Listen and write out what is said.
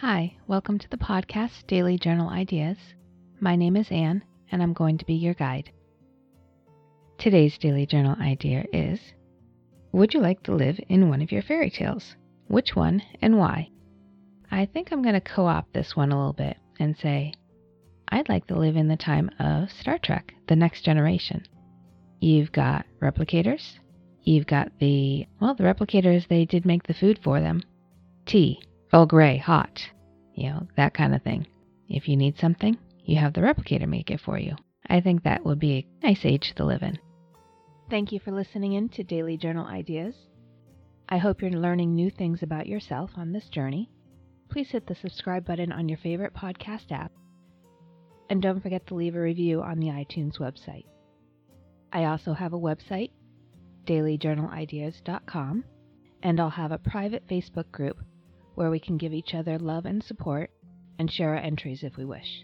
Hi, welcome to the podcast Daily Journal Ideas. My name is Anne, and I'm going to be your guide. Today's Daily Journal idea is Would you like to live in one of your fairy tales? Which one and why? I think I'm going to co opt this one a little bit and say, I'd like to live in the time of Star Trek The Next Generation. You've got replicators. You've got the, well, the replicators, they did make the food for them. Tea, Earl Grey, hot, you know, that kind of thing. If you need something, you have the replicator make it for you. I think that would be a nice age to live in. Thank you for listening in to Daily Journal Ideas. I hope you're learning new things about yourself on this journey. Please hit the subscribe button on your favorite podcast app. And don't forget to leave a review on the iTunes website. I also have a website, dailyjournalideas.com, and I'll have a private Facebook group where we can give each other love and support and share our entries if we wish.